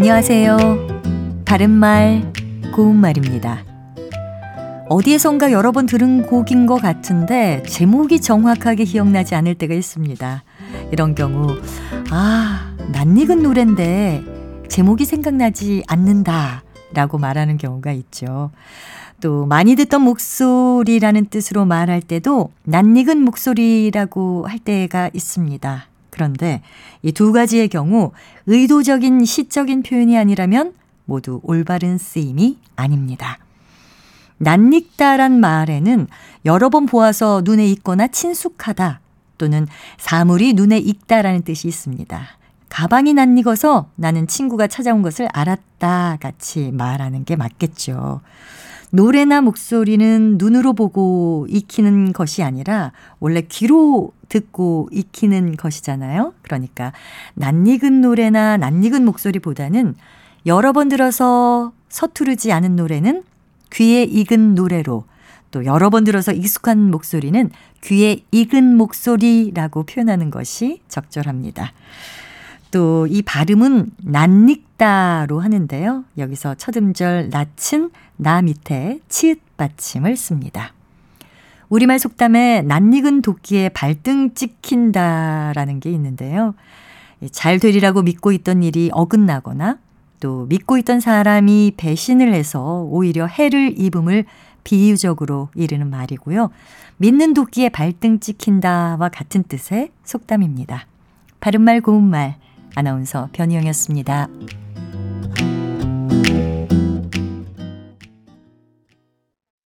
안녕하세요. 바른말, 고운말입니다. 어디에선가 여러 번 들은 곡인 것 같은데 제목이 정확하게 기억나지 않을 때가 있습니다. 이런 경우, 아, 낯익은 노랜데 제목이 생각나지 않는다. 라고 말하는 경우가 있죠. 또 많이 듣던 목소리라는 뜻으로 말할 때도 낯익은 목소리라고 할 때가 있습니다. 그런데 이 두 가지의 경우 의도적인 시적인 표현이 아니라면 모두 올바른 쓰임이 아닙니다. 낯익다란 말에는 여러 번 보아서 눈에 익거나 친숙하다 또는 사물이 눈에 익다라는 뜻이 있습니다. 가방이 낯익어서 나는 친구가 찾아온 것을 알았다 같이 말하는 게 맞겠죠. 노래나 목소리는 눈으로 보고 익히는 것이 아니라 원래 귀로 듣고 익히는 것이잖아요. 그러니까 낯익은 노래나 낯익은 목소리보다는 여러 번 들어서 서투르지 않은 노래는 귀에 익은 노래로 또 여러 번 들어서 익숙한 목소리는 귀에 익은 목소리라고 표현하는 것이 적절합니다. 또 이 발음은 낯익다로 하는데요. 여기서 첫 음절 낯은 나 밑에 치읓 받침을 씁니다. 우리말 속담에 낯익은 도끼에 발등 찍힌다라는 게 있는데요. 잘 되리라고 믿고 있던 일이 어긋나거나 또 믿고 있던 사람이 배신을 해서 오히려 해를 입음을 비유적으로 이르는 말이고요. 믿는 도끼에 발등 찍힌다와 같은 뜻의 속담입니다. 바른말 고운말 아나운서 변희영이었습니다.